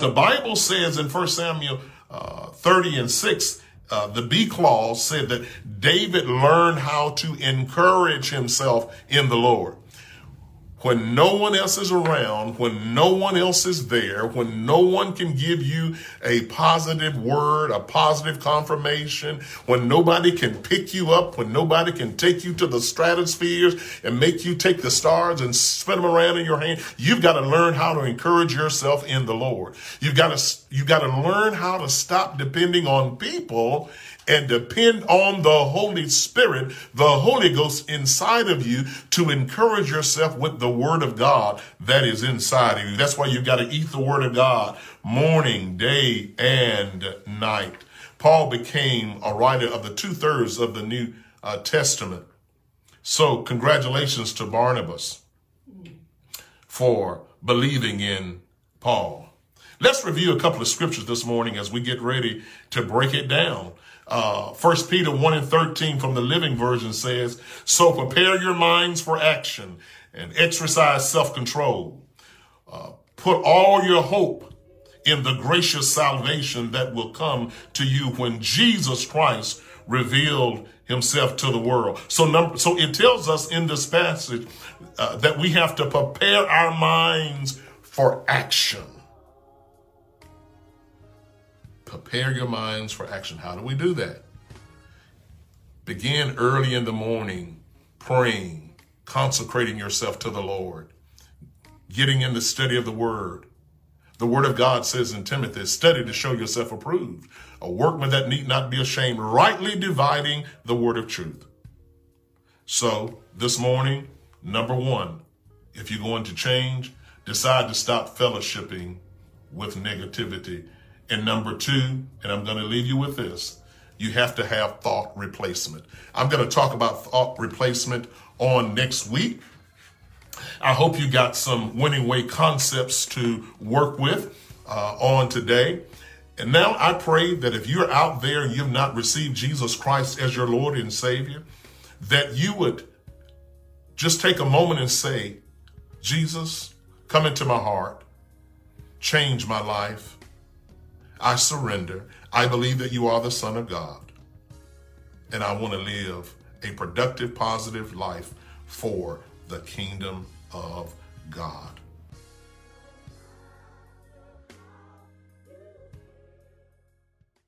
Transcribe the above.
The Bible says in 1 Samuel uh, 30 and 6, uh, the B clause said that David learned how to encourage himself in the Lord when no one else is around, when no one else is there, when no one can give you a positive word, a positive confirmation, when nobody can pick you up, when nobody can take you to the stratospheres and make you take the stars and spin them around in your hand, you've got to learn how to encourage yourself in the Lord. You've got to, you've got to learn how to stop depending on people and depend on the Holy Spirit, the Holy Ghost inside of you to encourage yourself with the Word of God that is inside of you. That's why you've got to eat the Word of God morning, day, and night. Paul became a writer of the two thirds of the New uh, Testament. So, congratulations to Barnabas for believing in Paul. Let's review a couple of scriptures this morning as we get ready to break it down. Uh, 1 Peter 1 and 13 from the Living Version says, So prepare your minds for action and exercise self-control. Uh, put all your hope in the gracious salvation that will come to you when Jesus Christ revealed himself to the world. So number, so it tells us in this passage uh, that we have to prepare our minds for action. Prepare your minds for action. How do we do that? Begin early in the morning praying, consecrating yourself to the Lord, getting in the study of the Word. The Word of God says in Timothy, study to show yourself approved, a workman that need not be ashamed, rightly dividing the Word of truth. So this morning, number one, if you're going to change, decide to stop fellowshipping with negativity and number two, and I'm going to leave you with this, you have to have thought replacement. I'm going to talk about thought replacement on next week. I hope you got some winning way concepts to work with uh, on today. And now I pray that if you're out there and you've not received Jesus Christ as your Lord and Savior, that you would just take a moment and say, Jesus, come into my heart, change my life I surrender. I believe that you are the Son of God. And I want to live a productive, positive life for the kingdom of God.